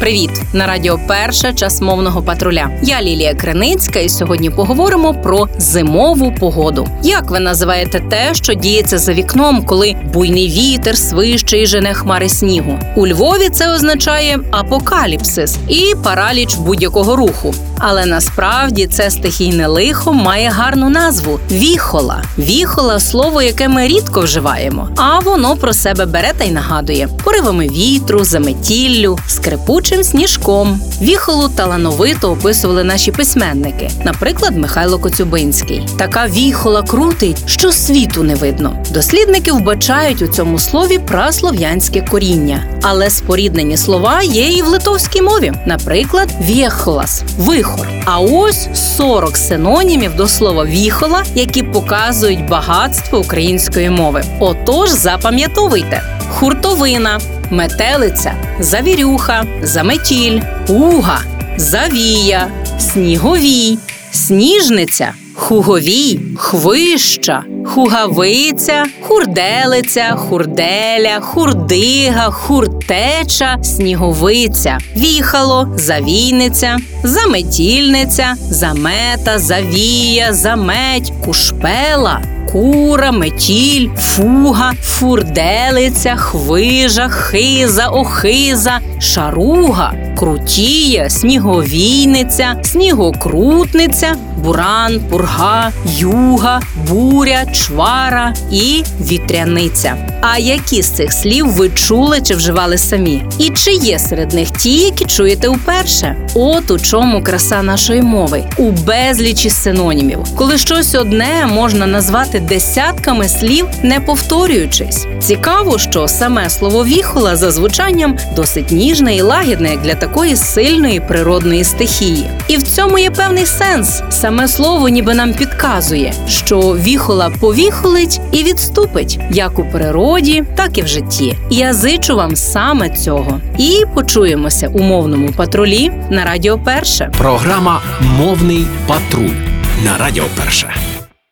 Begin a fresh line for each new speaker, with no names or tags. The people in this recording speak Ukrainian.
Привіт! На радіо Перше час мовного патруля. Я Лілія Криницька, і сьогодні поговоримо про зимову погоду. Як ви називаєте те, що діється за вікном, коли буйний вітер свище і жене хмари снігу? У Львові це означає апокаліпсис і параліч будь-якого руху. Але насправді це стихійне лихо має гарну назву віхола. Віхола слово, яке ми рідко вживаємо, а воно про себе бере та й нагадує поривами вітру, заметіллю, скрипучим сніжком. Віхолу талановито описували наші письменники, наприклад, Михайло Коцюбинський. Така віхола крутить, що світу не видно. Дослідники вбачають у цьому слові праслов'янське коріння, але споріднені слова є і в литовській мові, наприклад, вєхолас вихор. А ось 40 синонімів до слова віхола, які показують багатство української мови. Отож, запам'ятовуйте: хуртовина, метелиця, завірюха, заметіль, пуга, завія, сніговій, сніжниця. Хуговій, хвища, хугавиця, хурделиця, хурделя, хурдига, хуртеча, сніговиця, віхало, завійниця, заметільниця, замета, завія, заметь, кушпела. Кура, метіль, фуга, фурделиця, хвижа, хиза, охиза, шаруга, крутія, сніговійниця, снігокрутниця, буран, пурга, юга, буря, чвара і вітряниця. А які з цих слів ви чули чи вживали самі? І чи є серед них ті, які чуєте уперше? От у чому краса нашої мови у безлічі синонімів, коли щось одне можна назвати десятками слів, не повторюючись. Цікаво, що саме слово віхола за звучанням досить ніжне і лагідне для такої сильної природної стихії. І в цьому є певний сенс. Саме слово ніби нам підказує, що віхола повіхолить і відступить як у природі, так і в житті. Я зичу вам саме цього. І почуємося у мовному патрулі на Радіо Перше.
Програма Мовний патруль на Радіо Перше.